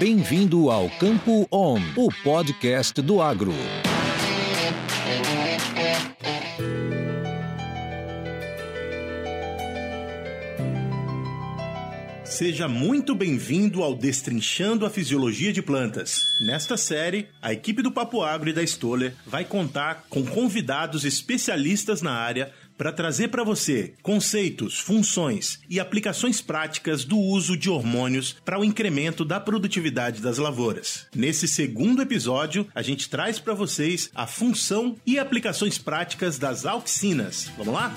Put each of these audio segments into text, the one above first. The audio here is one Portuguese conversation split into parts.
Bem-vindo ao Campo On, o podcast do agro. Seja muito bem-vindo ao Destrinchando a Fisiologia de Plantas. Nesta série, a equipe do Papo Agro e da Stoller vai contar com convidados especialistas na área para trazer para você conceitos, funções e aplicações práticas do uso de hormônios para o incremento da produtividade das lavouras. Nesse segundo episódio, a gente traz para vocês a função e aplicações práticas das auxinas. Vamos lá?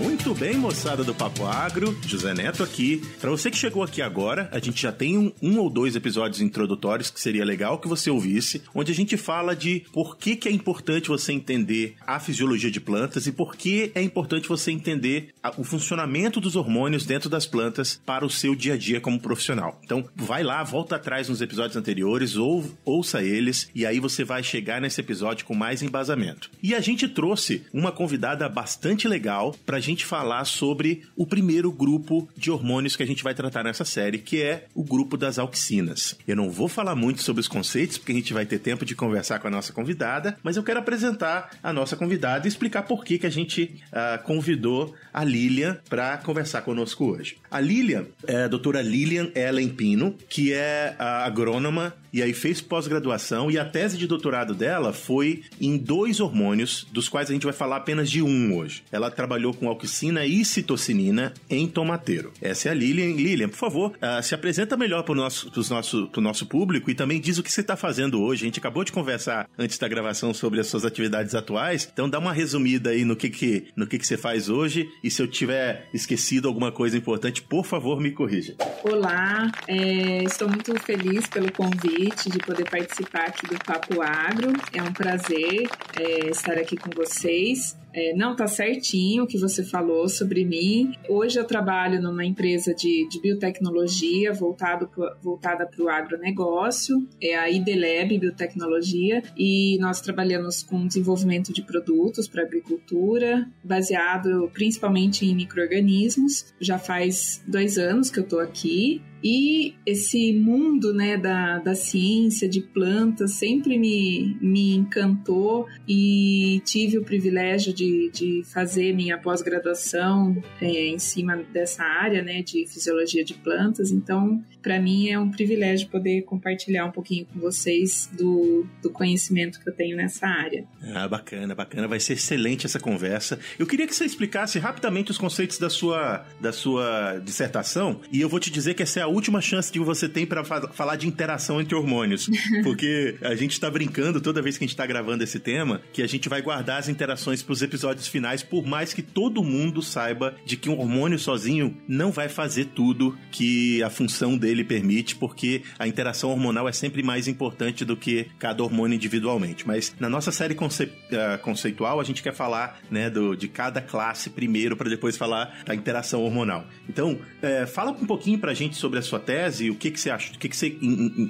Muito bem, moçada do Papo Agro, José Neto aqui. Para você que chegou aqui agora, a gente já tem um, um, ou dois episódios introdutórios que seria legal que você ouvisse, onde a gente fala de por que, que é importante você entender a fisiologia de plantas e por que é importante você entender a, o funcionamento dos hormônios dentro das plantas para o seu dia a dia como profissional. Então, vai lá, volta atrás nos episódios anteriores, ou, ouça eles, e aí você vai chegar nesse episódio com mais embasamento. E a gente trouxe uma convidada bastante legal para a gente falar sobre o primeiro grupo de hormônios que a gente vai tratar nessa série, que é o grupo das auxinas. Eu não vou falar muito sobre os conceitos, porque a gente vai ter tempo de conversar com a nossa convidada, mas eu quero apresentar a nossa convidada e explicar por que, que a gente uh, convidou a Lilian para conversar conosco hoje. A Lilian é a doutora Lilian Ellen Pino, que é a agrônoma e aí fez pós-graduação e a tese de doutorado dela foi em dois hormônios, dos quais a gente vai falar apenas de um hoje. Ela trabalhou com auxina e citocinina em tomateiro. Essa é a Lilian. Lilian, por favor, uh, se apresenta melhor para o nosso, nosso, nosso público e também diz o que você está fazendo hoje. A gente acabou de conversar antes da gravação sobre as suas atividades atuais, então dá uma resumida aí no que, que, no que, que você faz hoje e se eu tiver esquecido alguma coisa importante, por favor, me corrija. Olá, é, estou muito feliz pelo convite convite de poder participar aqui do Papo Agro. É um prazer é, estar aqui com vocês. É, não tá certinho o que você falou sobre mim. Hoje eu trabalho numa empresa de, de biotecnologia voltado voltada para o agronegócio, é a IDLab Biotecnologia, e nós trabalhamos com desenvolvimento de produtos para agricultura, baseado principalmente em micro-organismos. Já faz dois anos que eu estou aqui e esse mundo né, da, da ciência, de plantas, sempre me, me encantou e tive o privilégio de, de fazer minha pós-graduação é, em cima dessa área né, de fisiologia de plantas. Então, para mim é um privilégio poder compartilhar um pouquinho com vocês do, do conhecimento que eu tenho nessa área. Ah, bacana, bacana. Vai ser excelente essa conversa. Eu queria que você explicasse rapidamente os conceitos da sua, da sua dissertação e eu vou te dizer que essa é a última chance que você tem para falar de interação entre hormônios. Porque a gente está brincando toda vez que a gente está gravando esse tema que a gente vai guardar as interações para os episódios finais, por mais que todo mundo saiba de que um hormônio sozinho não vai fazer tudo que a função dele permite, porque a interação hormonal é sempre mais importante do que cada hormônio individualmente. Mas na nossa série conce uh, conceitual, a gente quer falar né, do, de cada classe primeiro, para depois falar da interação hormonal. Então, uh, fala um pouquinho para a gente sobre a sua tese, o que, que você acha, o que, que você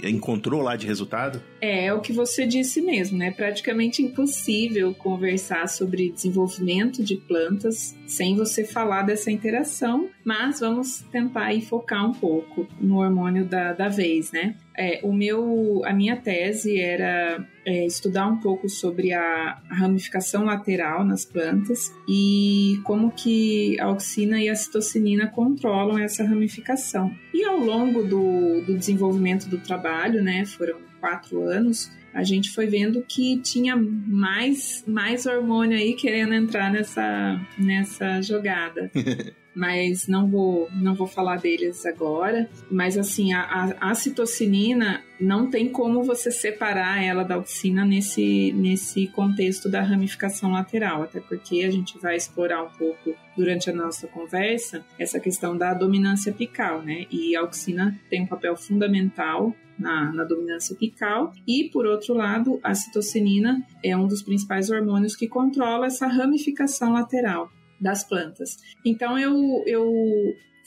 encontrou lá de resultado? É, é o que você disse mesmo, né? Praticamente impossível conversar sobre desenvolvimento de plantas sem você falar dessa interação, mas vamos tentar aí focar um pouco no hormônio da, da vez, né? É, o meu, a minha tese era é, estudar um pouco sobre a, ramificação lateral nas plantas e como que a auxina e a citocinina controlam essa ramificação. E ao longo do, do desenvolvimento do trabalho, né, foram quatro anos, a gente foi vendo que tinha mais, mais hormônio aí querendo entrar nessa, nessa jogada. mas não vou, não vou falar deles agora. Mas assim, a, a, a, citocinina não tem como você separar ela da auxina nesse, nesse contexto da ramificação lateral, até porque a gente vai explorar um pouco durante a nossa conversa essa questão da dominância apical, né? E a auxina tem um papel fundamental na, na, dominância apical. E, por outro lado, a citocinina é um dos principais hormônios que controla essa ramificação lateral das plantas. Então eu, eu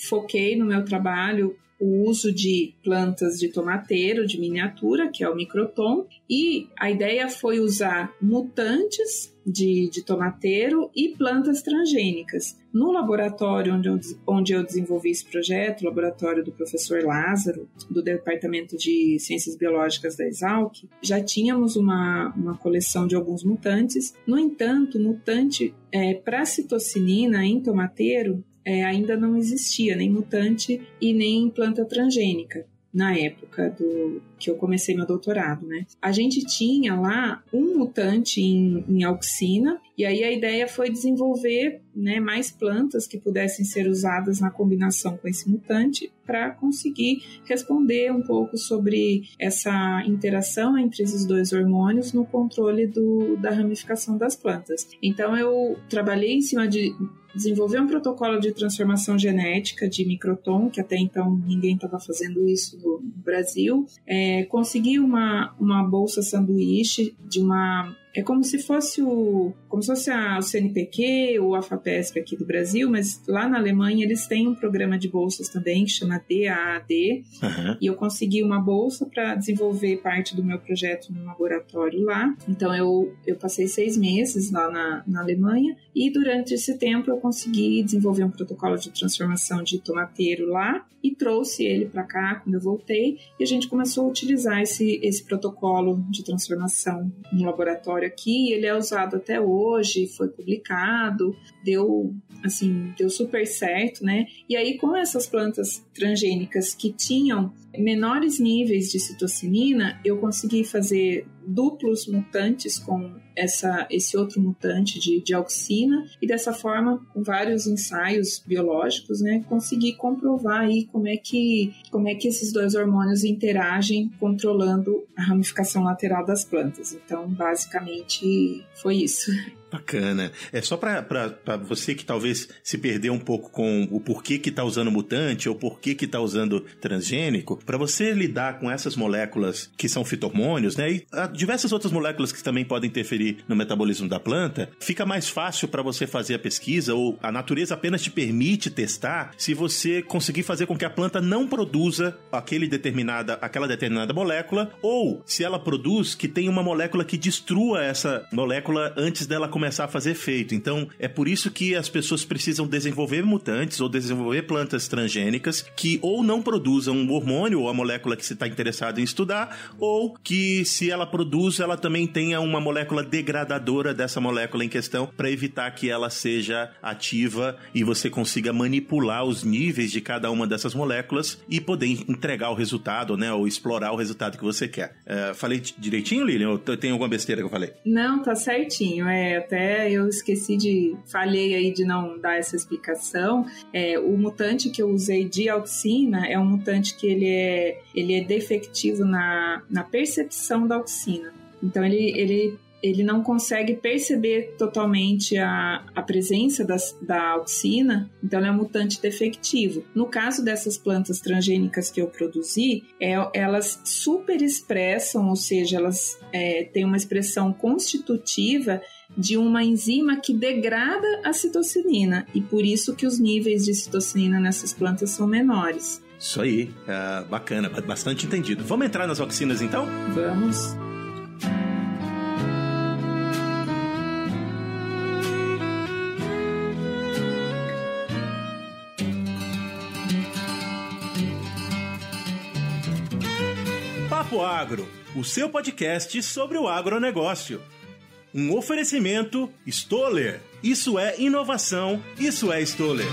foquei no meu trabalho o uso de plantas de tomateiro de miniatura, que é o microtom, e a ideia foi usar mutantes de, de tomateiro e plantas transgênicas. No laboratório onde eu, onde eu desenvolvi esse projeto, o laboratório do professor Lázaro, do Departamento de Ciências Biológicas da Exalc, já tínhamos uma, uma coleção de alguns mutantes. No entanto, mutante é, para citocinina em tomateiro é, ainda não existia nem mutante e nem planta transgênica na época do que eu comecei meu doutorado, né? A gente tinha lá um mutante em, em auxina e aí a ideia foi desenvolver né, mais plantas que pudessem ser usadas na combinação com esse mutante para conseguir responder um pouco sobre essa interação entre esses dois hormônios no controle do, da ramificação das plantas. Então eu trabalhei em cima de desenvolver um protocolo de transformação genética de microtom, que até então ninguém estava fazendo isso no Brasil. É, consegui uma, uma bolsa sanduíche de uma é como se fosse o como se fosse a, o CNPq ou a FAPESP aqui do Brasil, mas lá na Alemanha eles têm um programa de bolsas também que chama DAAD, uhum. e eu consegui uma bolsa para desenvolver parte do meu projeto no laboratório lá. Então eu, eu passei seis meses lá na, na Alemanha e durante esse tempo eu consegui desenvolver um protocolo de transformação de tomateiro lá e trouxe ele para cá quando eu voltei e a gente começou a utilizar esse, esse protocolo de transformação no laboratório aqui. Ele é usado até hoje, foi publicado, deu assim, deu super certo, né? E aí com essas plantas transgênicas que tinham menores níveis de citocinina, eu consegui fazer duplos mutantes com essa, esse outro mutante de, auxina e dessa forma, com vários ensaios biológicos, né, consegui comprovar aí como é que como é que esses dois hormônios interagem controlando a ramificação lateral das plantas. Então, basicamente, foi isso. Bacana. É só para você que talvez se perdeu um pouco com o porquê que está usando mutante ou porquê que está usando transgênico, para você lidar com essas moléculas que são fitormônios, né, e diversas outras moléculas que também podem interferir no metabolismo da planta, fica mais fácil para você fazer a pesquisa ou a natureza apenas te permite testar se você conseguir fazer com que a planta não produza aquele determinada, aquela determinada molécula ou se ela produz que tem uma molécula que destrua essa molécula antes dela começar começar a fazer efeito. Então, é por isso que as pessoas precisam desenvolver mutantes ou desenvolver plantas transgênicas que ou não produzam um hormônio ou a molécula que você está interessado em estudar, ou que se ela produz, ela também tenha uma molécula degradadora dessa molécula em questão para evitar que ela seja ativa e você consiga manipular os níveis de cada uma dessas moléculas e poder entregar o resultado, né, ou explorar o resultado que você quer. É, falei direitinho, Lilian? Ou tem alguma besteira que eu falei? Não, tá certinho. É, até eu esqueci de. falhei aí de não dar essa explicação. É, o mutante que eu usei de auxina é um mutante que ele é, ele é defectivo na, na percepção da auxina. Então ele, ele ele não consegue perceber totalmente a, a presença das, da auxina, então é um mutante defectivo. No caso dessas plantas transgênicas que eu produzi, é, elas super expressam, ou seja, elas é, têm uma expressão constitutiva de uma enzima que degrada a citocinina e por isso que os níveis de citocinina nessas plantas são menores. Isso aí, é bacana, bastante entendido. Vamos entrar nas auxinas então? Vamos. Papo Agro, o seu podcast sobre o agronegócio. Um oferecimento Stoller. Isso é inovação, isso é Stoller.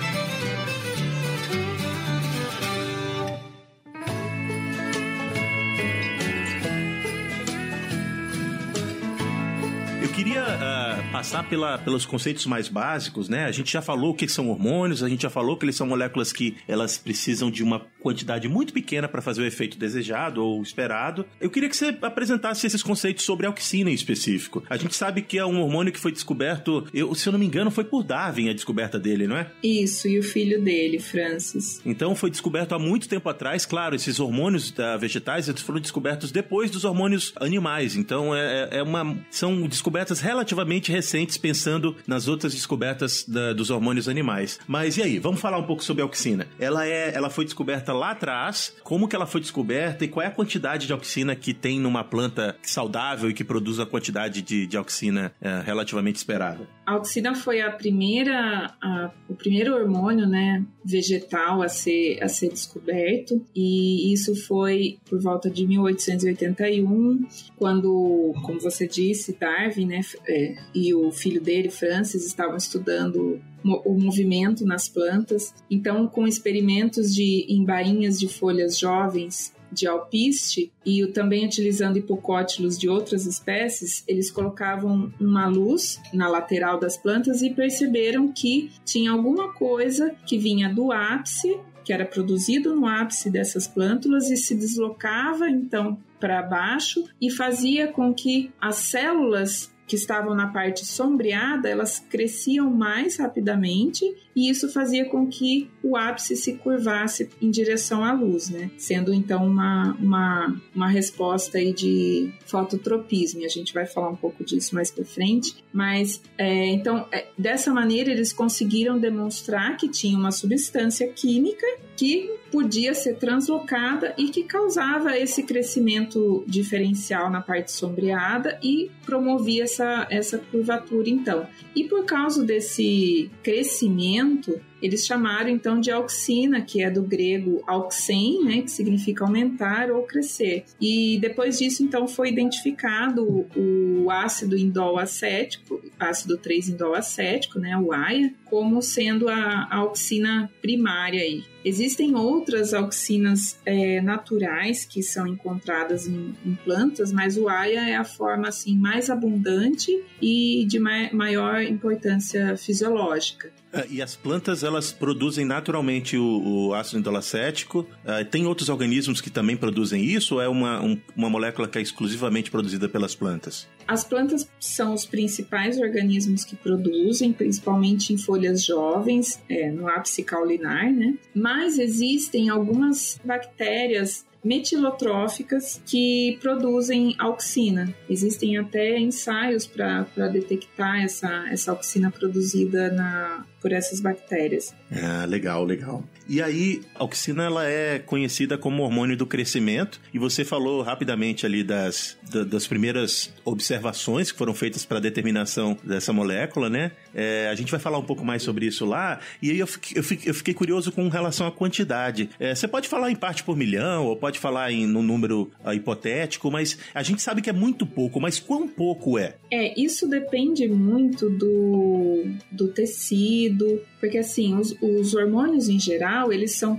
Eu queria uh, passar pela, pelos conceitos mais básicos, né? A gente já falou o que são hormônios, a gente já falou que eles são moléculas que elas precisam de uma quantidade muito pequena para fazer o efeito desejado ou esperado. Eu queria que você apresentasse esses conceitos sobre auxina em específico. A gente sabe que é um hormônio que foi descoberto, eu, se eu não me engano, foi por Darwin a descoberta dele, não é? Isso, e o filho dele, Francis. Então foi descoberto há muito tempo atrás, claro, esses hormônios da vegetais eles foram descobertos depois dos hormônios animais. Então é, é, é uma são descobertas relativamente recentes pensando nas outras descobertas da, dos hormônios animais. Mas e aí, vamos falar um pouco sobre a auxina. Ela é, ela foi descoberta lá atrás. Como que ela foi descoberta e qual é a quantidade de auxina que tem numa planta saudável e que produz a quantidade de, de auxina é, relativamente esperada? A auxina foi a primeira, a, o primeiro hormônio, né, vegetal a ser, a ser descoberto e isso foi por volta de 1881, quando, como você disse, Darwin, né, é, e o filho dele, Francis, estavam estudando o movimento nas plantas. Então, com experimentos de em bainhas de folhas jovens de alpiste e também utilizando hipocótilos de outras espécies, eles colocavam uma luz na lateral das plantas e perceberam que tinha alguma coisa que vinha do ápice, que era produzido no ápice dessas plântulas e se deslocava então para baixo e fazia com que as células que estavam na parte sombreada, elas cresciam mais rapidamente e isso fazia com que o ápice se curvasse em direção à luz, né? Sendo então uma, uma, uma resposta aí de fototropismo. E a gente vai falar um pouco disso mais para frente. Mas é, então é, dessa maneira eles conseguiram demonstrar que tinha uma substância química que podia ser translocada e que causava esse crescimento diferencial na parte sombreada e promovia essa, essa curvatura então. E por causa desse crescimento, eles chamaram então de auxina, que é do grego auxen, né, que significa aumentar ou crescer. E depois disso, então, foi identificado o ácido indol acético, ácido 3-indol acético, né, o AIA, como sendo a, a auxina primária aí. Existem outras auxinas é, naturais que são encontradas em, em, plantas, mas o AIA é a forma assim mais abundante e de ma maior importância fisiológica. É, e as plantas, elas produzem naturalmente o, o ácido indolacético. Uh, tem outros organismos que também produzem isso ou é uma, um, uma molécula que é exclusivamente produzida pelas plantas? As plantas são os principais organismos que produzem, principalmente em folhas jovens, é, no ápice caulinar, né? Mas existem algumas bactérias metilotróficas que produzem auxina. Existem até ensaios para detectar essa, essa auxina produzida na, por essas bactérias. Ah, legal, legal. E aí, a auxina ela é conhecida como hormônio do crescimento, e você falou rapidamente ali das, das primeiras observações que foram feitas para determinação dessa molécula, né? É, a gente vai falar um pouco mais sobre isso lá, e aí eu fiquei, eu fiquei, eu fiquei curioso com relação à quantidade. É, você pode falar em parte por milhão, ou pode falar em um número uh, hipotético, mas a gente sabe que é muito pouco, mas quão pouco é? É, isso depende muito do, do tecido, porque assim, os, os hormônios em geral, eles são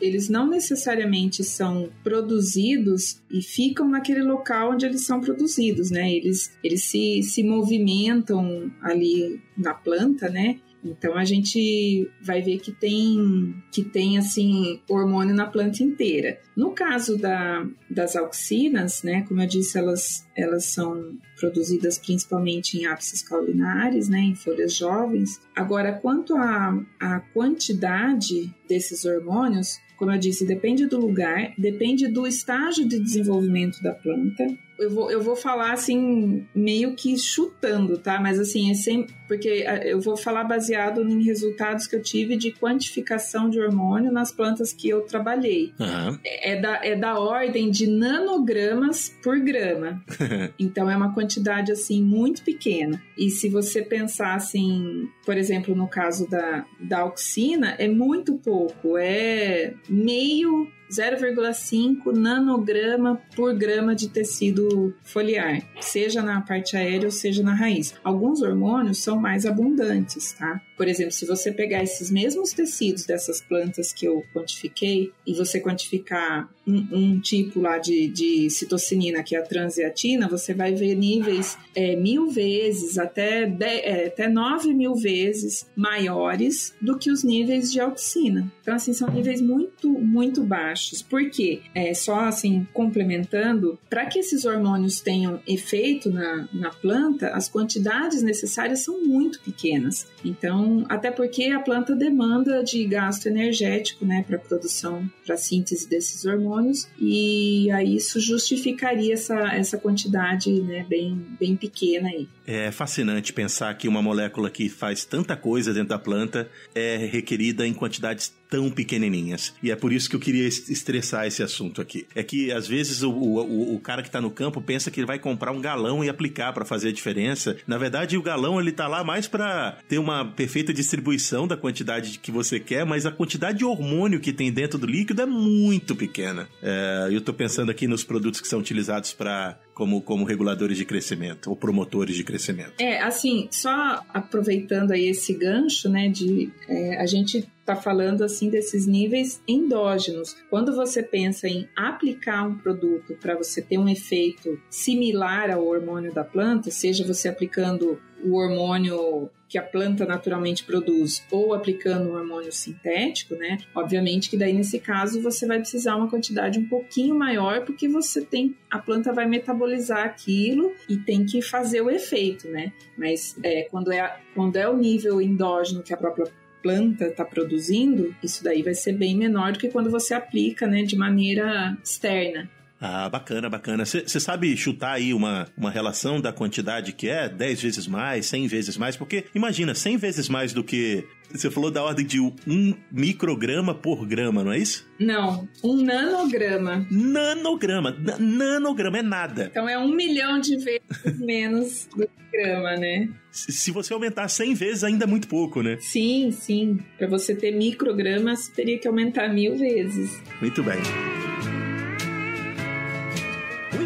eles não necessariamente são produzidos e ficam naquele local onde eles são produzidos, né? Eles, eles se, se movimentam ali na planta, né? Então a gente vai ver que tem que tem assim hormônio na planta inteira. No caso da, das auxinas, né, como eu disse, elas elas são produzidas principalmente em ápices caulinares, né, em folhas jovens. Agora, quanto à a quantidade desses hormônios, como eu disse, depende do lugar, depende do estágio de desenvolvimento da planta. Eu vou, eu vou falar assim, meio que chutando, tá? Mas assim, é sempre. Porque ah, eu vou falar baseado em resultados que eu tive de quantificação de hormônio nas plantas que eu trabalhei. Uhum. É, da, é da ordem de nanogramas por grama. então é uma quantidade assim muito pequena. E se você pensar assim, por exemplo, no caso da, da auxina, é muito pouco, é meio 0,5 nanograma por grama de tecido foliar, seja na parte aérea ou seja na raiz. Alguns hormônios são mais abundantes, tá? Por exemplo, se você pegar esses mesmos tecidos dessas plantas que eu quantifiquei e você quantificar um, um tipo lá de, de citocinina, que é a transiatina, você vai ver níveis é, mil vezes, até, de, é, até nove mil vezes maiores do que os níveis de auxina. Então, assim, são níveis muito, muito baixos. Por quê? É, só assim, complementando, para que esses hormônios tenham efeito na, na planta, as quantidades necessárias são muito pequenas. Então, até porque a planta demanda de gasto energético, né, para produção, para síntese desses hormônios, e aí isso justificaria essa, essa quantidade, né, bem, bem pequena aí. É fascinante pensar que uma molécula que faz tanta coisa dentro da planta é requerida em quantidades tão pequenininhas. E é por isso que eu queria estressar esse assunto aqui. É que às vezes o, o, o cara que está no campo pensa que ele vai comprar um galão e aplicar para fazer a diferença. Na verdade, o galão ele tá lá mais para ter uma perfeita distribuição da quantidade que você quer, mas a quantidade de hormônio que tem dentro do líquido é muito pequena. É, eu estou pensando aqui nos produtos que são utilizados para como, como reguladores de crescimento ou promotores de crescimento. É, assim, só aproveitando aí esse gancho, né, de é, a gente está falando assim desses níveis endógenos. Quando você pensa em aplicar um produto para você ter um efeito similar ao hormônio da planta, seja você aplicando o hormônio que a planta naturalmente produz ou aplicando um hormônio sintético, né? Obviamente que daí nesse caso você vai precisar uma quantidade um pouquinho maior porque você tem a planta vai metabolizar aquilo e tem que fazer o efeito, né? Mas é, quando é quando é o nível endógeno que a própria planta está produzindo, isso daí vai ser bem menor do que quando você aplica, né, de maneira externa. Ah, bacana, bacana. Você sabe chutar aí uma, uma relação da quantidade que é 10 vezes mais, 100 vezes mais? Porque imagina, 100 vezes mais do que. Você falou da ordem de um micrograma por grama, não é isso? Não, um nanograma. Nanograma. nanograma é nada. Então é um milhão de vezes menos do que grama, né? Se você aumentar 100 vezes, ainda é muito pouco, né? Sim, sim. Para você ter microgramas, teria que aumentar mil vezes. Muito bem.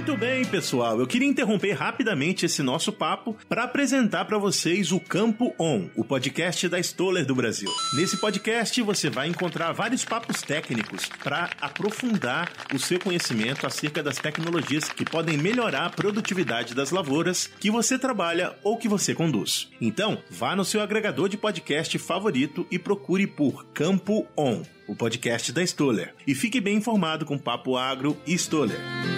Muito bem, pessoal. Eu queria interromper rapidamente esse nosso papo para apresentar para vocês o Campo On, o podcast da Stoller do Brasil. Nesse podcast você vai encontrar vários papos técnicos para aprofundar o seu conhecimento acerca das tecnologias que podem melhorar a produtividade das lavouras que você trabalha ou que você conduz. Então, vá no seu agregador de podcast favorito e procure por Campo On, o podcast da Stoller. E fique bem informado com Papo Agro e Stoller.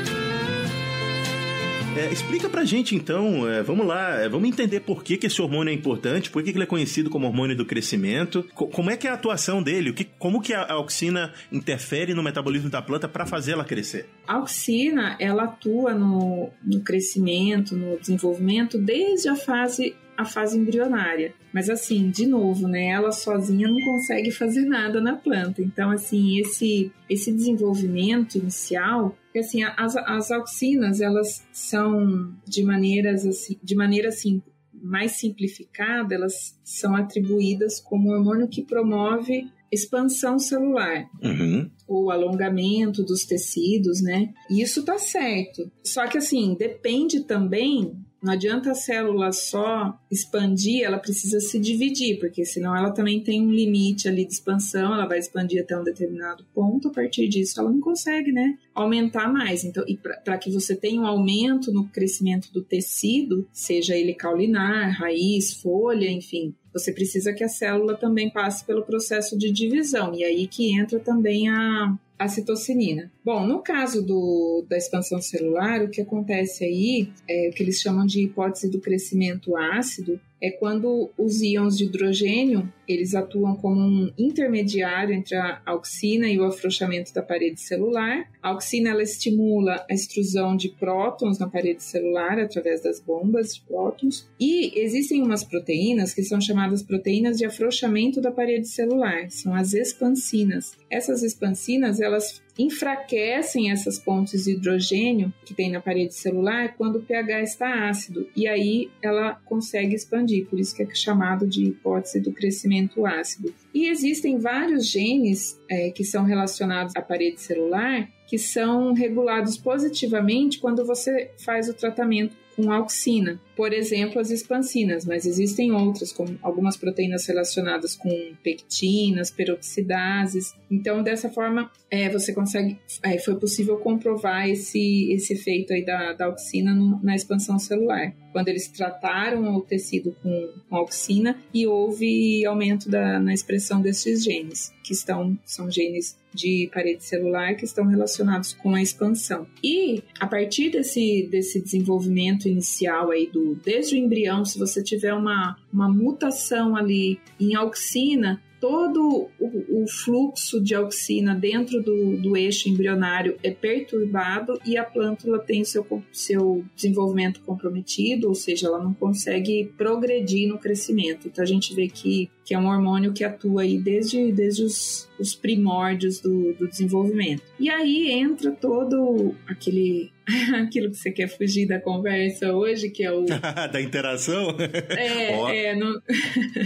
É, explica pra gente então, é, vamos lá, é, vamos entender por que, que esse hormônio é importante, por que, que ele é conhecido como hormônio do crescimento, co como é que é a atuação dele, que, como que a, a auxina interfere no metabolismo da planta para fazê-la crescer? A auxina, ela atua no, no crescimento, no desenvolvimento, desde a fase a fase embrionária. Mas assim, de novo, né, ela sozinha não consegue fazer nada na planta. Então, assim, esse esse desenvolvimento inicial, porque assim, as, as auxinas, elas são de maneiras assim, de maneira assim mais simplificada, elas são atribuídas como hormônio que promove expansão celular. Uhum. O alongamento dos tecidos, né? E isso tá certo. Só que assim, depende também não adianta a célula só expandir, ela precisa se dividir, porque senão ela também tem um limite ali de expansão, ela vai expandir até um determinado ponto, a partir disso ela não consegue, né, aumentar mais. Então, e para que você tenha um aumento no crescimento do tecido, seja ele caulinar, raiz, folha, enfim, você precisa que a célula também passe pelo processo de divisão, e aí que entra também a, a citocinina. Bom, no caso do, da expansão celular, o que acontece aí é o que eles chamam de hipótese do crescimento ácido, é quando os íons de hidrogênio eles atuam como um intermediário entre a auxina e o afrouxamento da parede celular. A auxina ela estimula a extrusão de prótons na parede celular através das bombas de prótons. E existem umas proteínas que são chamadas proteínas de afrouxamento da parede celular, são as expansinas. Essas expansinas elas enfraquecem essas pontes de hidrogênio que tem na parede celular quando o pH está ácido e aí ela consegue expandir, por isso que é chamado de hipótese do crescimento ácido. E existem vários genes é, que são relacionados à parede celular que são regulados positivamente quando você faz o tratamento com auxina. Por exemplo, as expansinas, mas existem outras, como algumas proteínas relacionadas com pectinas, peroxidases. Então, dessa forma, é, você consegue, é, foi possível comprovar esse, esse efeito aí da, da auxina no, na expansão celular. Quando eles trataram o tecido com, com auxina e houve aumento da, na expressão desses genes, que estão, são genes de parede celular que estão relacionados com a expansão. E a partir desse, desse desenvolvimento inicial aí do desde o embrião, se você tiver uma, uma mutação ali em auxina, todo o, o, fluxo de auxina dentro do, do, eixo embrionário é perturbado e a plântula tem seu, seu desenvolvimento comprometido, ou seja, ela não consegue progredir no crescimento. Então a gente vê que, que é um hormônio que atua aí desde, desde os, os primórdios do, do desenvolvimento. E aí entra todo aquele aquilo que você quer fugir da conversa hoje, que é o. da interação? É, oh, é. No...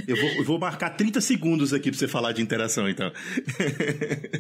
eu, vou, eu vou marcar 30 segundos aqui pra você falar de interação, então.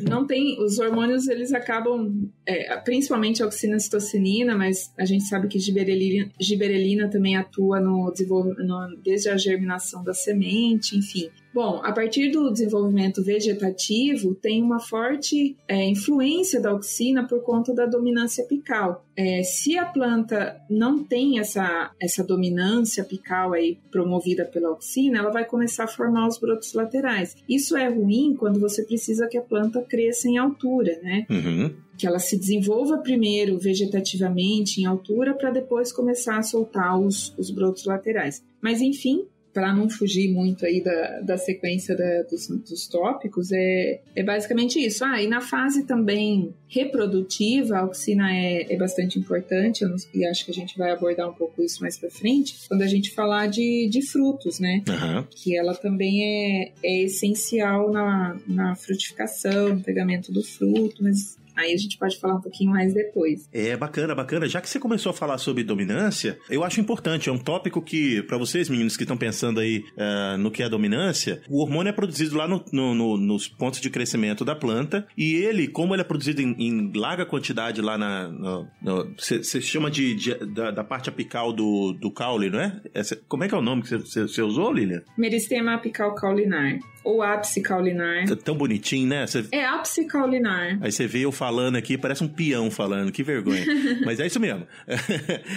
Não tem. Os hormônios, eles acabam. É, principalmente a oxinacitocinina, mas a gente sabe que giberelina, giberelina também atua no desenvolvimento, desde a germinação da semente, enfim. Bom, a partir do desenvolvimento vegetativo, tem uma forte é, influência da auxina por conta da dominância apical. É, se a planta não tem essa, essa dominância apical aí promovida pela auxina, ela vai começar a formar os brotos laterais. Isso é ruim quando você precisa que a planta cresça em altura, né? Uhum que ela se desenvolva primeiro vegetativamente em altura para depois começar a soltar os, os brotos laterais. Mas enfim, para não fugir muito aí da, da sequência da, dos, dos, tópicos, é, é basicamente isso. Ah, e na fase também reprodutiva, a auxina é, é bastante importante, não, e acho que a gente vai abordar um pouco isso mais para frente, quando a gente falar de, de frutos, né? Uhum. Que ela também é, é essencial na, na frutificação, no pegamento do fruto, mas Aí a gente pode falar um pouquinho mais depois. É bacana, bacana. Já que você começou a falar sobre dominância, eu acho importante. É um tópico que, para vocês, meninos que estão pensando aí uh, no que é dominância, o hormônio é produzido lá no, no, no, nos pontos de crescimento da planta e ele, como ele é produzido em, em larga quantidade lá na. Você chama de, de da, da, parte apical do, do caule, não é? Essa, como é que é o nome que você usou, Lilian? Meristema apical caulinar ou ápice caulinar. É tão bonitinho, né? Cê... É ápice caulinar. Aí você vê eu falando aqui, parece um peão falando, que vergonha. Mas é isso mesmo.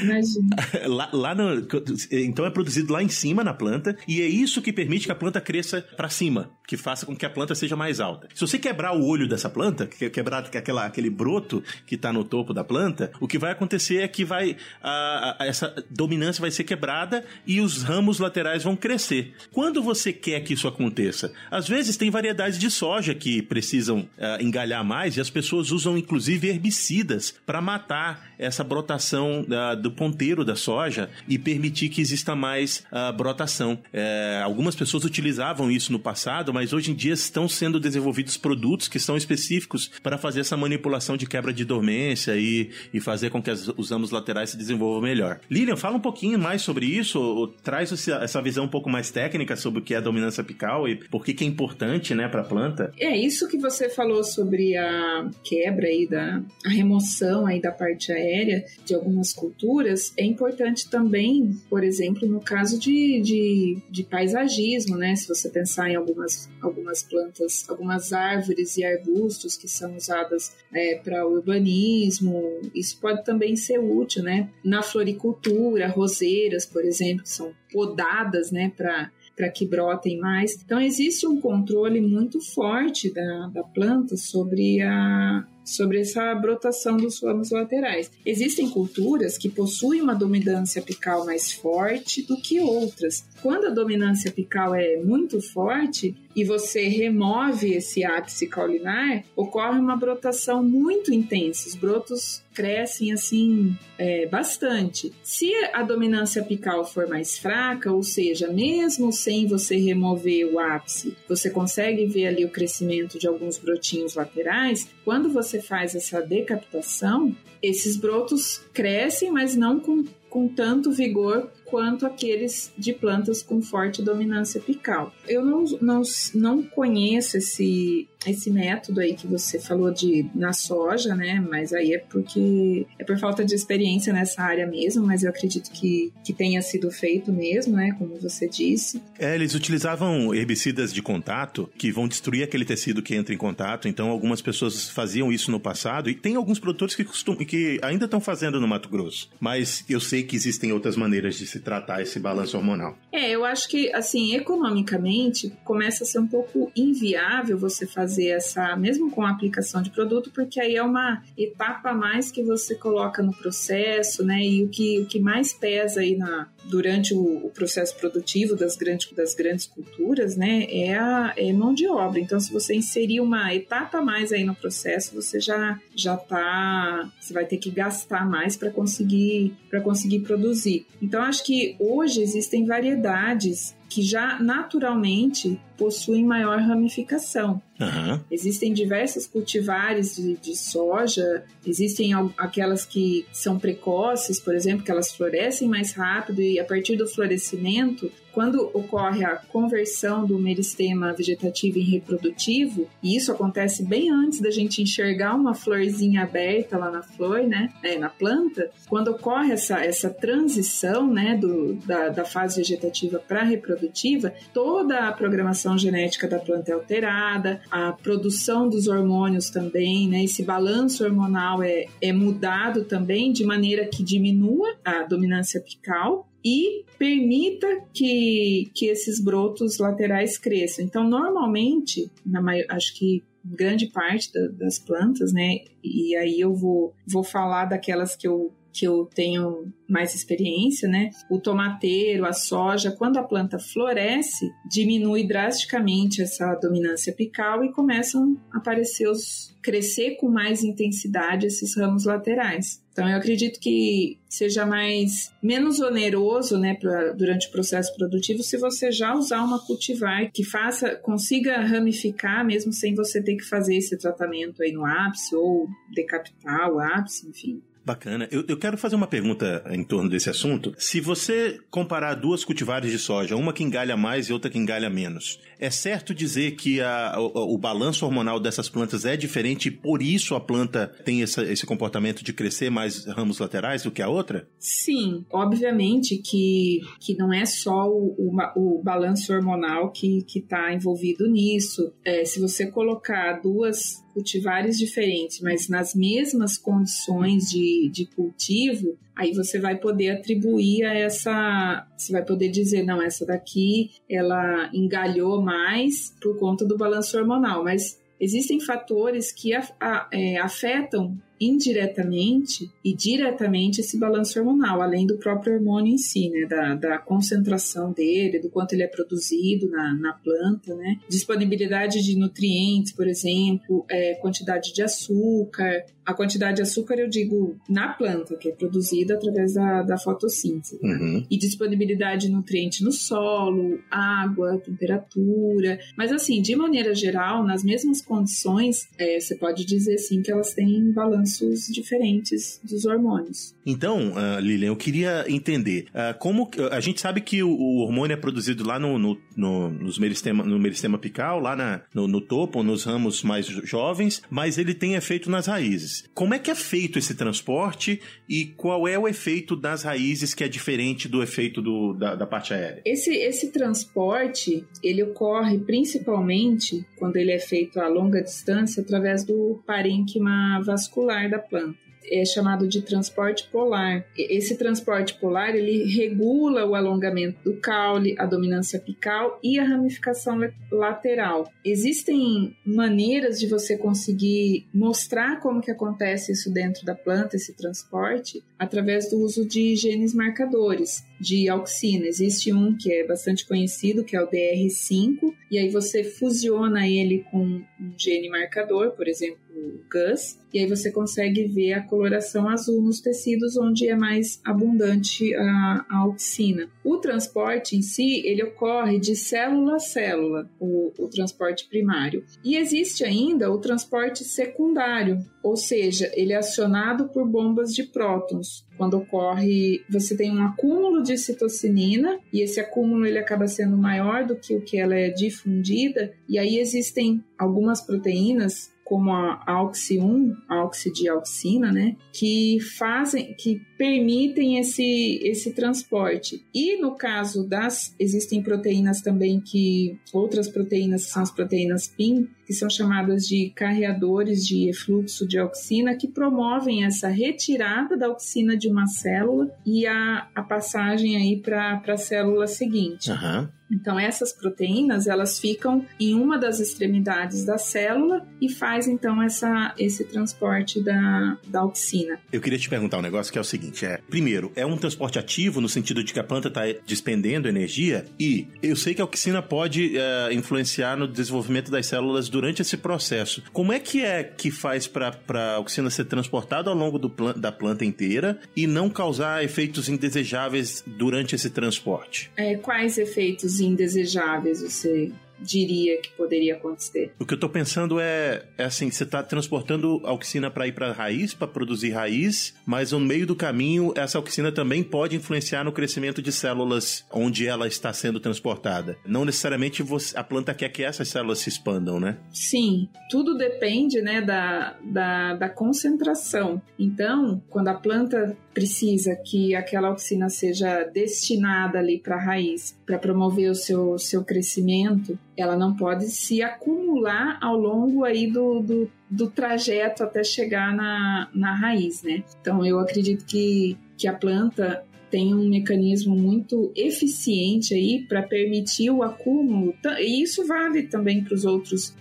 Imagina. lá, lá no... Então é produzido lá em cima na planta, e é isso que permite que a planta cresça para cima, que faça com que a planta seja mais alta. Se você quebrar o olho dessa planta, quebrar aquela, aquele broto que está no topo da planta, o que vai acontecer é que vai a, a, essa dominância vai ser quebrada e os ramos laterais vão crescer. Quando você quer que isso aconteça? Às vezes tem variedades de soja que precisam uh, engalhar mais e as pessoas usam inclusive herbicidas para matar essa brotação uh, do ponteiro da soja e permitir que exista mais uh, brotação. É, algumas pessoas utilizavam isso no passado, mas hoje em dia estão sendo desenvolvidos produtos que são específicos para fazer essa manipulação de quebra de dormência e, e fazer com que as, os ramos laterais se desenvolvam melhor. Lilian, fala um pouquinho mais sobre isso, ou, ou traz essa visão um pouco mais técnica sobre o que é dominância apical e por que, que é importante né, para a planta. É isso que você falou sobre a quebra aí da a remoção aí da parte aérea de algumas culturas, é importante também, por exemplo, no caso de, de, de paisagismo, né? Se você pensar em algumas, algumas plantas, algumas árvores e arbustos que são usadas é, para urbanismo, isso pode também ser útil, né? Na floricultura, roseiras, por exemplo, que são podadas, né, para para que brotem mais. Então, existe um controle muito forte da, da planta sobre a, sobre essa brotação dos ramos laterais. Existem culturas que possuem uma dominância apical mais forte do que outras. Quando a dominância apical é muito forte e você remove esse ápice caulinar, ocorre uma brotação muito intensa. Os brotos crescem assim é, bastante. Se a dominância apical for mais fraca, ou seja, mesmo sem você remover o ápice, você consegue ver ali o crescimento de alguns brotinhos laterais. Quando você faz essa decapitação, esses brotos crescem, mas não com, com tanto vigor quanto aqueles de plantas com forte dominância apical. Eu não, não, não conheço esse, esse método aí que você falou de na soja, né? Mas aí é porque é por falta de experiência nessa área mesmo, mas eu acredito que, que tenha sido feito mesmo, né? Como você disse. É, eles utilizavam herbicidas de contato que vão destruir aquele tecido que entra em contato. Então, algumas pessoas faziam isso no passado e tem alguns produtores que, costumam, que ainda estão fazendo no Mato Grosso. Mas eu sei que existem outras maneiras de se tratar esse balanço hormonal. É, eu acho que, assim, economicamente, começa a ser um pouco inviável você fazer essa, mesmo com a aplicação de produto, porque aí é uma etapa a mais que você coloca no processo, né? E o que, o que mais pesa aí na, durante o, o processo produtivo das grandes, das grandes culturas, né? É a é mão de obra. Então, se você inserir uma etapa a mais aí no processo, você já, já tá. Você vai ter que gastar mais para conseguir, conseguir produzir. Então, acho que hoje existem variedades que já naturalmente possuem maior ramificação. Uhum. Existem diversas cultivares de, de, soja, existem aquelas que são precoces, por exemplo, que elas florescem mais rápido e a partir do florescimento, quando ocorre a conversão do meristema vegetativo em reprodutivo, e isso acontece bem antes da gente enxergar uma florzinha aberta lá na flor, né, é, na planta, quando ocorre essa, essa transição, né, do, da, da fase vegetativa para reprodutiva, toda a programação genética da planta é alterada, a produção dos hormônios também, né? Esse balanço hormonal é, é mudado também de maneira que diminua a dominância apical e permita que, que esses brotos laterais cresçam. Então, normalmente, na maior, acho que grande parte da, das plantas, né? E aí eu vou, vou falar daquelas que eu que eu tenho mais experiência, né? O tomateiro, a soja, quando a planta floresce, diminui drasticamente essa dominância apical e começam a aparecer os crescer com mais intensidade esses ramos laterais. Então eu acredito que seja mais menos oneroso, né, pra, durante o processo produtivo se você já usar uma cultivar que faça consiga ramificar mesmo sem você ter que fazer esse tratamento aí no ápice ou decapitar o ápice, enfim. Bacana. Eu, eu quero fazer uma pergunta em torno desse assunto. Se você comparar duas cultivares de soja, uma que engalha mais e outra que engalha menos, é certo dizer que a, o, o, balanço hormonal dessas plantas é diferente e por isso a planta tem essa, esse comportamento de crescer mais ramos laterais do que a outra? Sim, obviamente que, que não é só o, o, o balanço hormonal que está envolvido nisso. É, se você colocar duas cultivares diferentes, mas nas mesmas condições de, de cultivo, aí você vai poder atribuir a essa. Você vai poder dizer, não, essa daqui ela engalhou mais por conta do balanço hormonal, mas existem fatores que é, afetam indiretamente e diretamente esse balanço hormonal, além do próprio hormônio em si, né, da, da concentração dele, do quanto ele é produzido na, na planta, né, disponibilidade de nutrientes, por exemplo, é, quantidade de açúcar, a quantidade de açúcar eu digo na planta, que é produzida através da, da fotossíntese, né? uhum. e disponibilidade de nutriente no solo, água, temperatura, mas assim, de maneira geral, nas mesmas condições, é, você pode dizer sim que elas têm balanço balanços diferentes dos hormônios. Então, uh, Lilian, eu queria entender uh, como a gente sabe que o, o hormônio é produzido lá no, no, no, nos meristema, no meristema apical, lá na, no, no topo, nos ramos mais jovens, mas ele tem efeito nas raízes. Como é que é feito esse transporte e qual é o efeito das raízes que é diferente do efeito do, da, da parte aérea? Esse, esse transporte, ele ocorre principalmente quando ele é feito a longa distância através do parênquima vascular da planta é chamado de transporte polar. Esse transporte polar ele regula o alongamento do caule, a dominância apical e a ramificação lateral. Existem maneiras de você conseguir mostrar como que acontece isso dentro da planta, esse transporte, através do uso de genes marcadores de auxina. Existe um que é bastante conhecido, que é o DR5, e aí você fusiona ele com um gene marcador, por exemplo, o GUS, e aí você consegue ver a coloração azul nos tecidos onde é mais abundante a, a auxina. O transporte em si, ele ocorre de célula a célula, o, o transporte primário. E existe ainda o transporte secundário, ou seja, ele é acionado por bombas de prótons. Quando ocorre, você tem um acúmulo de citocinina e esse acúmulo ele acaba sendo maior do que o que ela é difundida, e aí existem algumas proteínas como a AUXI1, a oxidioxina, né, que fazem, que permitem esse, esse transporte. E no caso das, existem proteínas também que, outras proteínas que são as proteínas PIN, que são chamadas de carreadores de efluxo de auxina, que promovem essa retirada da auxina de uma célula e a, a passagem aí para a célula seguinte. Aham. Então essas proteínas elas ficam em uma das extremidades da célula e faz então essa, esse transporte da, da auxina. Eu queria te perguntar um negócio que é o seguinte: é, primeiro, é um transporte ativo no sentido de que a planta está despendendo energia, e eu sei que a auxina pode é, influenciar no desenvolvimento das células durante esse processo. Como é que é que faz para a auxina ser transportada ao longo plan da planta inteira e não causar efeitos indesejáveis durante esse transporte? É, quais efeitos indesejáveis você diria que poderia acontecer. O que eu tô pensando é, é assim, você tá transportando auxina para ir para raiz, para produzir raiz, mas no meio do caminho essa auxina também pode influenciar no crescimento de células onde ela está sendo transportada. Não necessariamente você, a planta quer que essas células se expandam, né? Sim, tudo depende, né, da, da, da concentração. Então, quando a planta precisa que aquela auxina seja destinada ali para a raiz, para promover o seu, seu crescimento, ela não pode se acumular ao longo aí do, do, do trajeto até chegar na, na raiz, né? Então eu acredito que, que a planta tem um mecanismo muito eficiente aí para permitir o acúmulo, e isso vale também para os outros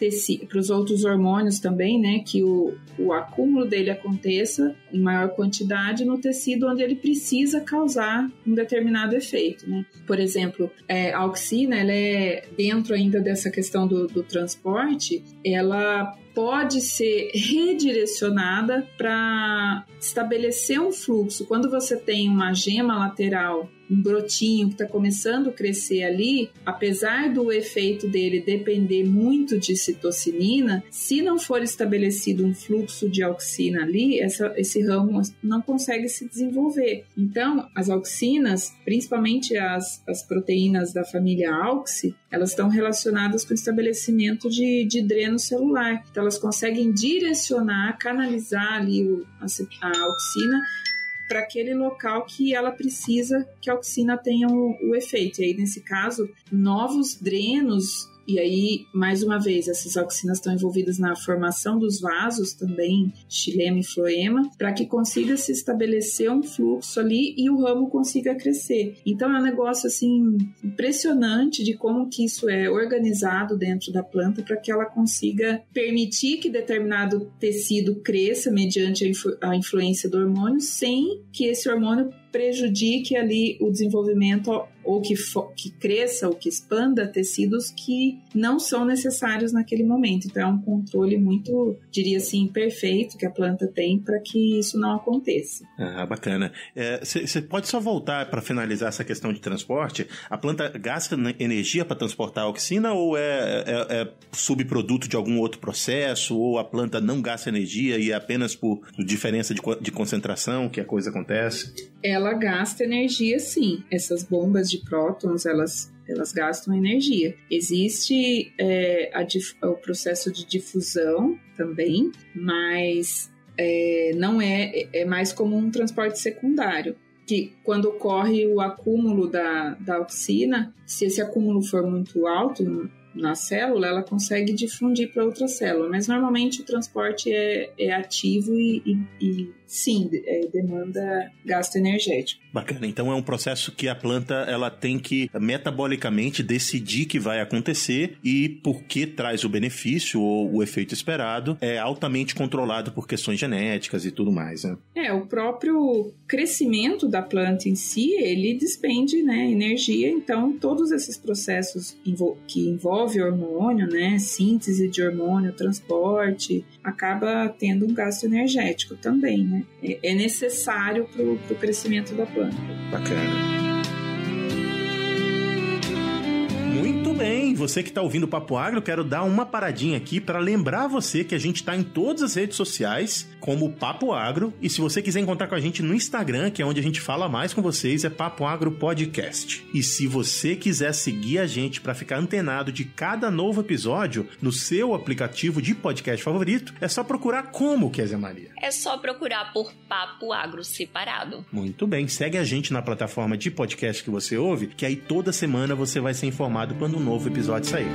para os outros hormônios também, né? Que o, o acúmulo dele aconteça em maior quantidade no tecido onde ele precisa causar um determinado efeito, né? Por exemplo, é, a auxina, ela é dentro ainda dessa questão do, do transporte, ela pode ser redirecionada para estabelecer um fluxo. Quando você tem uma gema lateral um brotinho que está começando a crescer ali, apesar do efeito dele depender muito de citocinina, se não for estabelecido um fluxo de auxina ali, essa, esse ramo não consegue se desenvolver. Então, as auxinas, principalmente as, as proteínas da família AUXI, elas estão relacionadas com o estabelecimento de, de dreno celular. Então, elas conseguem direcionar, canalizar ali o, a, a auxina para aquele local que ela precisa que a auxina tenha o, o efeito. E aí, nesse caso, novos drenos e aí, mais uma vez, essas auxinas estão envolvidas na formação dos vasos também, xilema e floema, para que consiga se estabelecer um fluxo ali e o ramo consiga crescer. Então é um negócio assim impressionante de como que isso é organizado dentro da planta para que ela consiga permitir que determinado tecido cresça mediante a, influ a influência do hormônio, sem que esse hormônio prejudique ali o desenvolvimento ou que, que cresça ou que expanda tecidos que não são necessários naquele momento. Então, é um controle muito, diria assim, perfeito que a planta tem para que isso não aconteça. Ah, bacana. Você é, pode só voltar para finalizar essa questão de transporte? A planta gasta energia para transportar a auxina ou é, é, é, subproduto de algum outro processo? Ou a planta não gasta energia e é apenas por diferença de, de concentração que a coisa acontece? Ela gasta energia, sim. Essas bombas de prótons, elas, elas gastam energia. Existe é, a, o processo de difusão também, mas é, não é, é mais como um transporte secundário que quando ocorre o acúmulo da, da auxina, se esse acúmulo for muito alto na célula, ela consegue difundir para outra célula, mas normalmente o transporte é, é ativo e, e, e sim, é, demanda gasto energético. Bacana. Então é um processo que a planta ela tem que metabolicamente decidir que vai acontecer e porque traz o benefício ou o efeito esperado é altamente controlado por questões genéticas e tudo mais. Né? É, o próprio crescimento da planta em si, ele despende né, energia, então todos esses processos que envolvem envolve hormônio, né? Síntese de hormônio, transporte, acaba tendo um gasto energético também, né? É, é necessário para o crescimento da planta. Bacana. Muito bem, você que está ouvindo o Papo Agro, quero dar uma paradinha aqui para lembrar você que a gente está em todas as redes sociais como Papo Agro e se você quiser encontrar com a gente no Instagram, que é onde a gente fala mais com vocês, é Papo Agro Podcast. E se você quiser seguir a gente para ficar antenado de cada novo episódio no seu aplicativo de podcast favorito, é só procurar como, Kézia Maria. É só procurar por Papo Agro separado. Muito bem, segue a gente na plataforma de podcast que você ouve, que aí toda semana você vai ser informado quando um novo episódio sair.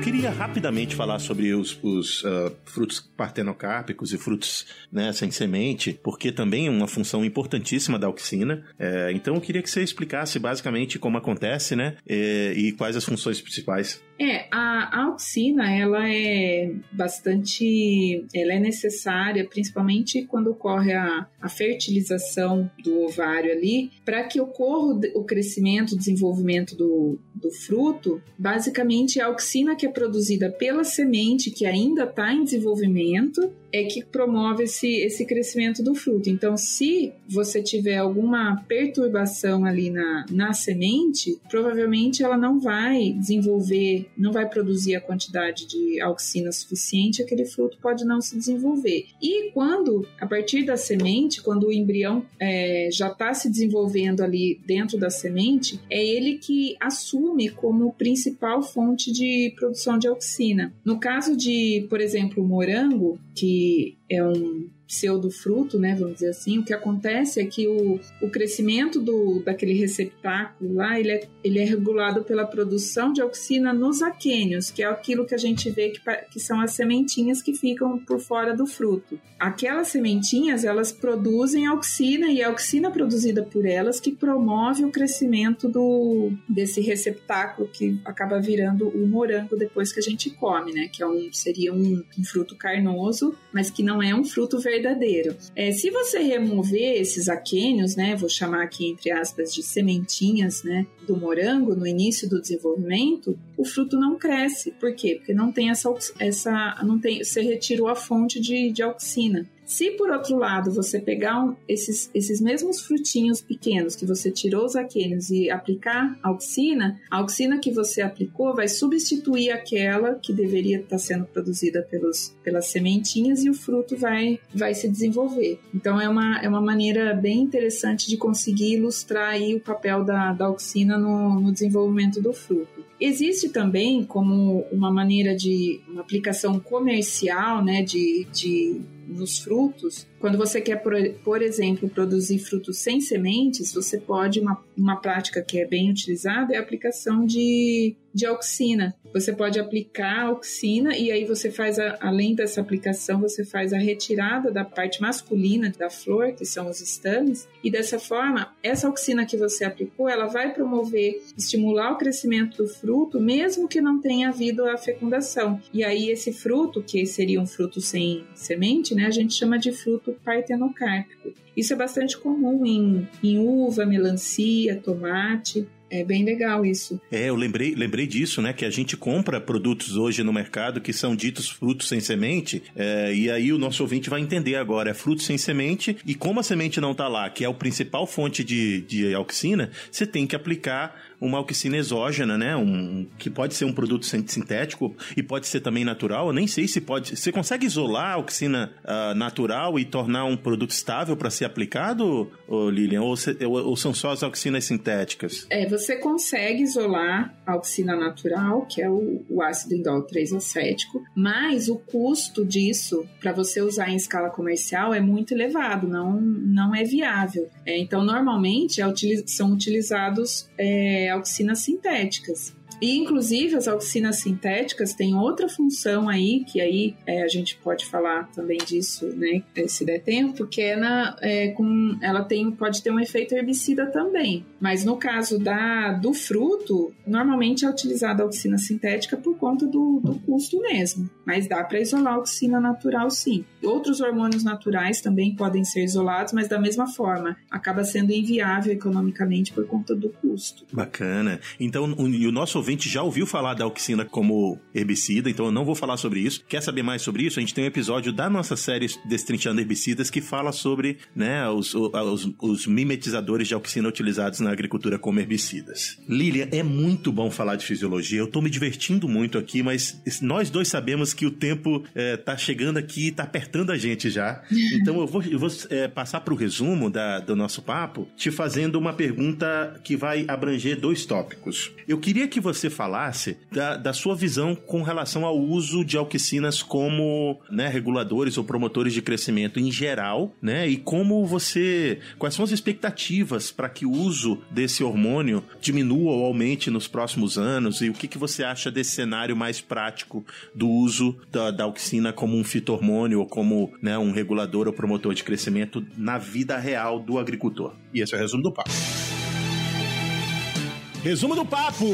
Eu queria rapidamente falar sobre os, os uh, frutos partenocárpicos e frutos né, sem semente, porque também é uma função importantíssima da auxina. Uh, então eu queria que você explicasse basicamente como acontece, né, eh, e quais as funções principais. É, a, a auxina, ela é bastante, ela é necessária, principalmente quando ocorre a, a fertilização do ovário ali, para que ocorra o, crescimento, o desenvolvimento do, do fruto, basicamente a auxina que é produzida pela semente que ainda está em desenvolvimento é que promove esse, esse crescimento do fruto. Então, se você tiver alguma perturbação ali na, na semente, provavelmente ela não vai desenvolver, não vai produzir a quantidade de auxina suficiente, aquele fruto pode não se desenvolver. E quando, a partir da semente, quando o embrião é, já está se desenvolvendo ali dentro da semente, é ele que assume como principal fonte de produção de auxina. No caso de, por exemplo, o morango, que é um pseudofruto, né, vamos dizer assim, o que acontece é que o, o crescimento do, daquele receptáculo lá, ele é, ele é regulado pela produção de auxina nos aquênios, que é aquilo que a gente vê que, que são as sementinhas que ficam por fora do fruto. Aquelas sementinhas, elas produzem auxina e a auxina produzida por elas que promove o crescimento do, desse receptáculo que acaba virando o morango depois que a gente come, né, que é um, seria um, um fruto carnoso, mas que não é um fruto verdadeiro verdadeiro. É, se você remover esses aquênios, né, vou chamar aqui entre aspas de sementinhas, né, do morango no início do desenvolvimento, o fruto não cresce. Por quê? Porque não tem essa, essa não tem, você retirou a fonte de, de auxina. Se por outro lado você pegar um, esses, esses mesmos frutinhos pequenos que você tirou os aquênios e aplicar auxina, a auxina que você aplicou vai substituir aquela que deveria estar sendo produzida pelos, pelas sementinhas e o fruto vai, vai se desenvolver. Então é uma, é uma maneira bem interessante de conseguir ilustrar aí o papel da, da auxina no, no desenvolvimento do fruto. Existe também como uma maneira de uma aplicação comercial, né, de, de nos frutos, quando você quer, por, exemplo, produzir frutos sem sementes, você pode, uma, uma prática que é bem utilizada é a aplicação de, de auxina. Você pode aplicar auxina e aí você faz, a, além dessa aplicação, você faz a retirada da parte masculina da flor, que são os estames, e dessa forma, essa auxina que você aplicou, ela vai promover, estimular o crescimento do fruto, mesmo que não tenha havido a fecundação. E aí esse fruto, que seria um fruto sem semente, né, a gente chama de fruto partenocárpico. Isso é bastante comum em, em uva, melancia, tomate. É bem legal isso. É, eu lembrei, lembrei disso, né? Que a gente compra produtos hoje no mercado que são ditos frutos sem semente, é, e aí o nosso ouvinte vai entender agora, é fruto sem semente, e como a semente não está lá, que é a principal fonte de, de auxina, você tem que aplicar uma auxina exógena, né? Um, que pode ser um produto sintético e pode ser também natural. Eu nem sei se pode. Você consegue isolar a auxina uh, natural e tornar um produto estável para ser aplicado, Lilian? Ou, ou, ou, são só as auxinas sintéticas? É, você consegue isolar a auxina natural, que é o, o ácido indol 3-acético, mas o custo disso para você usar em escala comercial é muito elevado, não, não é viável. É, então, normalmente é, são utilizados é, auxinas sintéticas. E, inclusive, as auxinas sintéticas têm outra função aí, que aí é, a gente pode falar também disso, né, se der tempo, que é, na, é, com, ela tem, pode ter um efeito herbicida também. Mas no caso da, do fruto, normalmente é utilizada a auxina sintética por conta do, do custo mesmo. Mas dá para isolar a auxina natural sim. Outros hormônios naturais também podem ser isolados, mas da mesma forma, acaba sendo inviável economicamente por conta do custo. Bacana. Então, o, e o nosso ouvinte já ouviu falar da auxina como herbicida, então eu não vou falar sobre isso. Quer saber mais sobre isso? A gente tem um episódio da nossa série Destrinchando Herbicidas que fala sobre né, os, os, os mimetizadores de auxina utilizados na agricultura como herbicidas. Lilia, é muito bom falar de fisiologia. Eu tô me divertindo muito aqui, mas nós dois sabemos que o tempo é, tá chegando aqui e tá apertando a gente já. Então eu vou, eu vou é, passar para o resumo da, do nosso papo, te fazendo uma pergunta que vai abranger dois tópicos. Eu queria que você falasse da, da sua visão com relação ao uso de auxinas como né, reguladores ou promotores de crescimento em geral, né? E como você. Quais são as expectativas para que o uso desse hormônio diminua ou aumente nos próximos anos? E o que, que você acha desse cenário mais prático do uso da, da auxina como um fitormônio ou como né, um regulador ou promotor de crescimento na vida real do agricultor? E esse é o resumo do papo. Resumo do papo!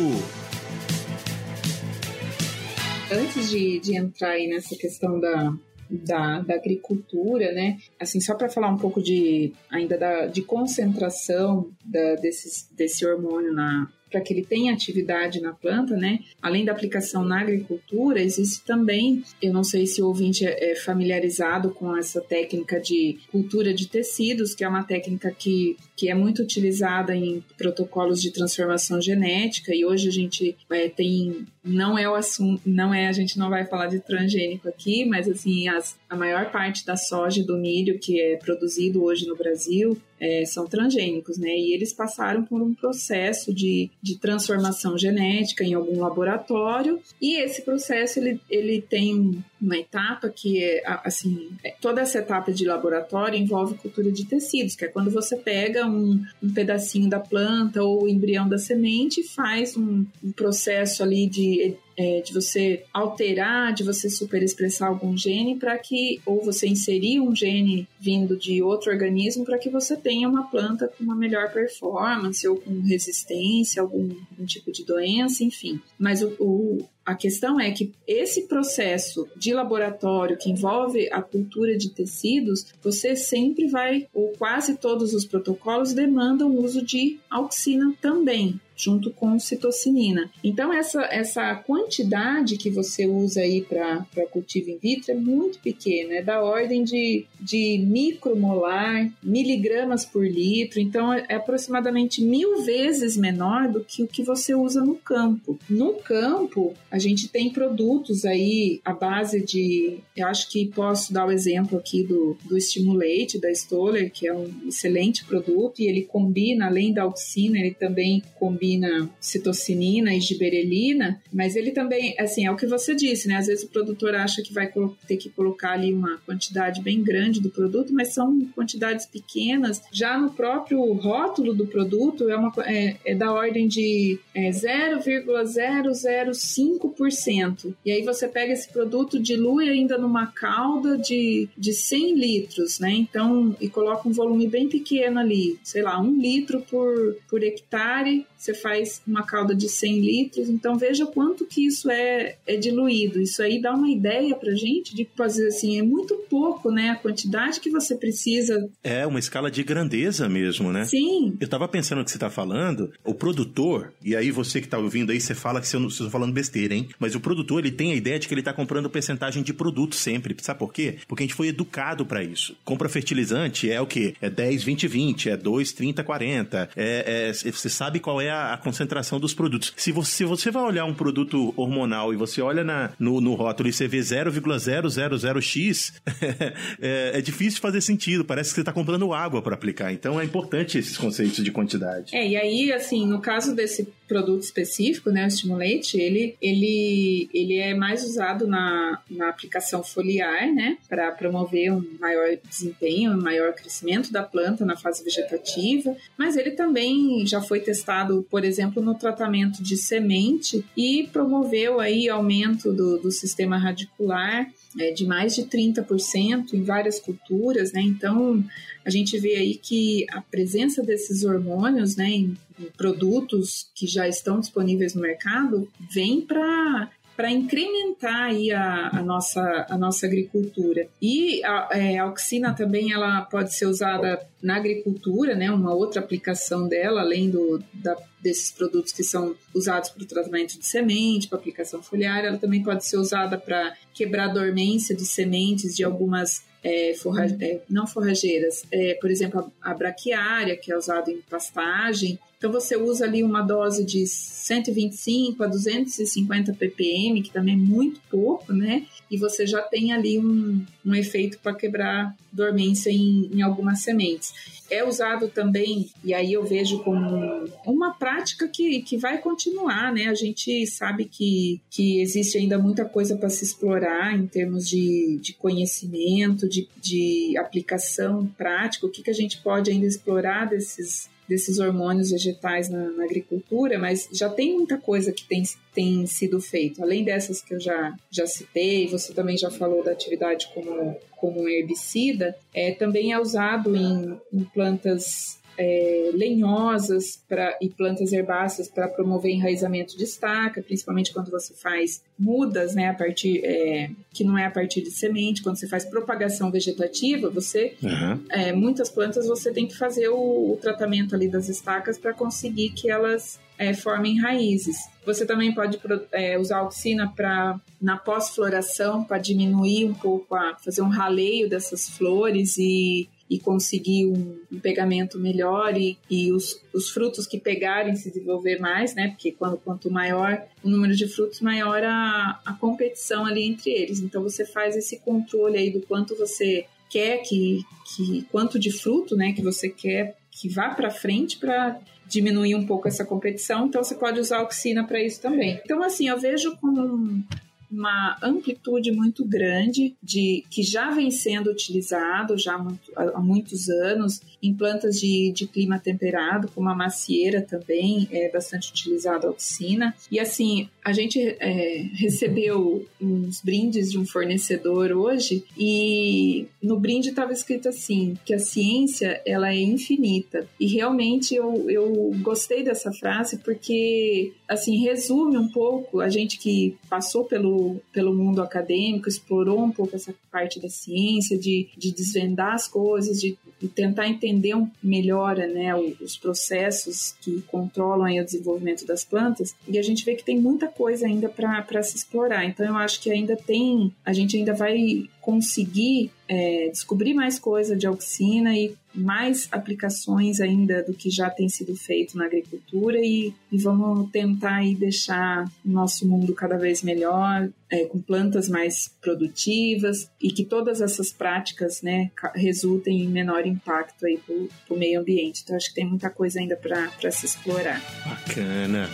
Antes de, de entrar aí nessa questão da, da, da agricultura, né? Assim, só para falar um pouco de ainda da, de concentração da, desses, desse hormônio na, para que ele tenha atividade na planta, né? Além da aplicação na agricultura, existe também, eu não sei se o ouvinte é, é familiarizado com essa técnica de cultura de tecidos, que é uma técnica que, que é muito utilizada em protocolos de transformação genética e hoje a gente é, tem não é o assunto, não é, a gente não vai falar de transgênico aqui, mas assim, as, a maior parte da soja e do milho que é produzido hoje no Brasil é, são transgênicos, né? E eles passaram por um processo de, de transformação genética em algum laboratório, e esse processo ele, ele tem uma etapa que é assim, é, toda essa etapa de laboratório envolve cultura de tecidos, que é quando você pega um, um pedacinho da planta ou o embrião da semente e faz um, um processo ali de é, de você alterar, de você superexpressar algum gene para que, ou você inserir um gene vindo de outro organismo para que você tenha uma planta com uma melhor performance ou com resistência, algum, algum tipo de doença, enfim. Mas o, o a questão é que esse processo de laboratório que envolve a cultura de tecidos, você sempre vai, ou quase todos os protocolos demandam o uso de auxina também junto com citocinina. Então, essa, essa quantidade que você usa aí para cultivo in vitro é muito pequena, é da ordem de, de micromolar, miligramas por litro, então é, aproximadamente mil vezes menor do que o que você usa no campo. No campo, a gente tem produtos aí à base de, eu acho que posso dar o exemplo aqui do, do Stimulate, da Stoller, que é um excelente produto e ele combina, além da auxina, ele também combina combina citocinina e giberelina, mas ele também, assim, é o que você disse, né? Às vezes o produtor acha que vai ter que colocar ali uma quantidade bem grande do produto, mas são quantidades pequenas. Já no próprio rótulo do produto é, uma, é, é da ordem de é, 0,005%. E aí você pega esse produto, dilui ainda numa calda de, de 100 litros, né? Então, e coloca um volume bem pequeno ali, sei lá, um litro por, por hectare você faz uma calda de 100 litros, então veja quanto que isso é, é diluído. Isso aí dá uma ideia pra gente de fazer assim, é muito pouco, né? A quantidade que você precisa. É, uma escala de grandeza mesmo, né? Sim. Eu tava pensando no que você tá falando, o produtor, e aí você que tá ouvindo aí, você fala que você não estou falando besteira, hein? Mas o produtor, ele tem a ideia de que ele tá comprando porcentagem de produto sempre. Sabe por quê? Porque a gente foi educado para isso. Compra fertilizante é o quê? É 10, 20, 20, é 2, 30, 40. É, é, você sabe qual é a, a, concentração dos produtos. Se você, se você vai olhar um produto hormonal e você olha na, no, no rótulo e você vê 0,000x, é, é, difícil fazer sentido. Parece que você está comprando água para aplicar. Então é importante esses conceitos de quantidade. É, e aí, assim, no caso desse produto específico, né, o estimulante, ele, ele, ele é mais usado na, na aplicação foliar, né, para promover um maior desempenho, um maior crescimento da planta na fase vegetativa, mas ele também já foi testado, por exemplo, no tratamento de semente e promoveu aí aumento do, do sistema radicular é, de mais de 30% em várias culturas, né? Então a gente vê aí que a presença desses hormônios, né, em, em produtos que já estão disponíveis no mercado, vem para para incrementar aí a, a, nossa, a nossa agricultura. E a, é, a auxina também ela pode ser usada na agricultura, né, uma outra aplicação dela, além do, da, desses produtos que são usados para o tratamento de semente, para aplicação foliar, ela também pode ser usada para quebrar a dormência de sementes de algumas é, forra, é, não forrageiras, é, por exemplo, a, a braquiária, que é usada em pastagem, então você usa ali uma dose de 125 a 250 ppm, que também é muito pouco, né? E você já tem ali um, um efeito para quebrar dormência em, em algumas sementes. É usado também, e aí eu vejo como uma prática que, que vai continuar, né? A gente sabe que, que existe ainda muita coisa para se explorar em termos de, de conhecimento, de, de aplicação prática, o que, que a gente pode ainda explorar desses desses hormônios vegetais na, na, agricultura, mas já tem muita coisa que tem, tem sido feito. Além dessas que eu já, já citei, você também já falou da atividade como, como herbicida, é, também é usado em, em plantas é, lenhosas pra, e plantas herbáceas para promover enraizamento de estaca, principalmente quando você faz mudas, né, a partir é, que não é a partir de semente, quando você faz propagação vegetativa, você uhum. é, muitas plantas você tem que fazer o, o tratamento ali das estacas para conseguir que elas é, formem raízes. Você também pode é, usar auxina para na pós-floração para diminuir um pouco a fazer um raleio dessas flores e e conseguir um, um pegamento melhor e, e os, os, frutos que pegarem se desenvolver mais, né? Porque quando, quanto maior o número de frutos, maior a, a competição ali entre eles. Então você faz esse controle aí do quanto você quer que, que quanto de fruto, né, que você quer que vá para frente para diminuir um pouco essa competição. Então você pode usar a oxina para isso também. Então assim, eu vejo como uma amplitude muito grande de que já vem sendo utilizado já muito, há muitos anos em plantas de, de clima temperado, como a macieira também é bastante utilizada a oxina. E assim, a gente é, recebeu uns brindes de um fornecedor hoje e no brinde estava escrito assim que a ciência ela é infinita e realmente eu, eu gostei dessa frase porque assim resume um pouco a gente que passou pelo, pelo mundo acadêmico explorou um pouco essa parte da ciência de, de desvendar as coisas de, de tentar entender melhor né os processos que controlam o desenvolvimento das plantas e a gente vê que tem muita coisa ainda para se explorar. Então eu acho que ainda tem, a gente ainda vai conseguir é, descobrir mais coisa de auxina e mais aplicações ainda do que já tem sido feito na agricultura e, e vamos tentar aí deixar o nosso mundo cada vez melhor, é, com plantas mais produtivas e que todas essas práticas né, resultem em menor impacto para o meio ambiente. Então acho que tem muita coisa ainda para se explorar. Bacana.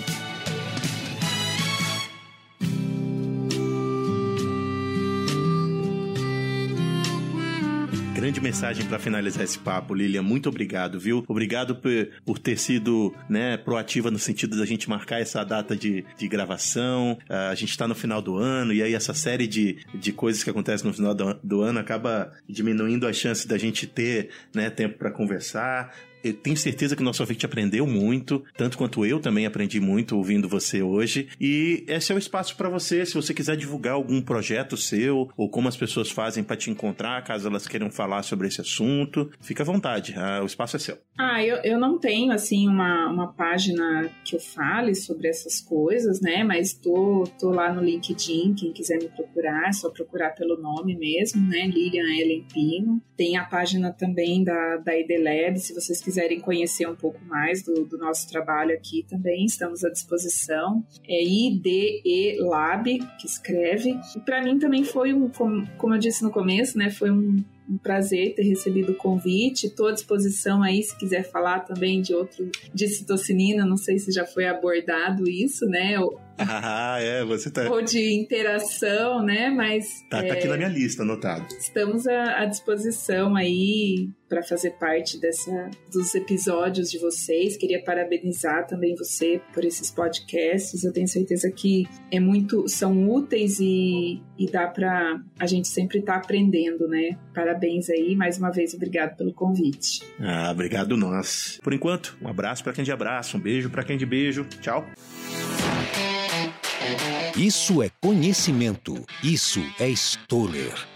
Grande mensagem para finalizar esse papo, Lilian. Muito obrigado, viu? Obrigado por, por ter sido né, proativa no sentido da gente marcar essa data de, de gravação. Uh, a gente está no final do ano e aí essa série de, de coisas que acontecem no final do, do ano acaba diminuindo a chance da gente ter né, tempo para conversar eu tenho certeza que o nosso ouvinte aprendeu muito, tanto quanto eu também aprendi muito ouvindo você hoje. E esse é o espaço para você, se você quiser divulgar algum projeto seu ou como as pessoas fazem para te encontrar, caso elas queiram falar sobre esse assunto, fica à vontade, ah, o espaço é seu. Ah, eu, eu não tenho assim uma, uma página que eu fale sobre essas coisas, né? Mas tô, tô lá no LinkedIn, quem quiser me procurar, é só procurar pelo nome mesmo, né? Lilian Ellen Pino. Tem a página também da, da IDLab, se vocês quiserem quiserem conhecer um pouco mais do, do nosso trabalho aqui também, estamos à disposição. É IDE Lab, que escreve. Para mim também foi um, como, como eu disse no começo, né, foi um, um prazer ter recebido o convite. Estou à disposição aí se quiser falar também de outro de citocinina. Não sei se já foi abordado isso, né? Ah, é, você tá. Ou de interação, né? Mas. Tá, é, tá aqui na minha lista, anotado. Estamos à, à disposição aí para fazer parte dessa, dos episódios de vocês. Queria parabenizar também você por esses podcasts. Eu tenho certeza que é muito, são úteis e, e dá para a gente sempre estar tá aprendendo, né? Parabéns aí, mais uma vez, obrigado pelo convite. Ah, obrigado nós. Por enquanto, um abraço para quem de abraço, um beijo para quem de beijo. Tchau. Isso é conhecimento. Isso é Stoller.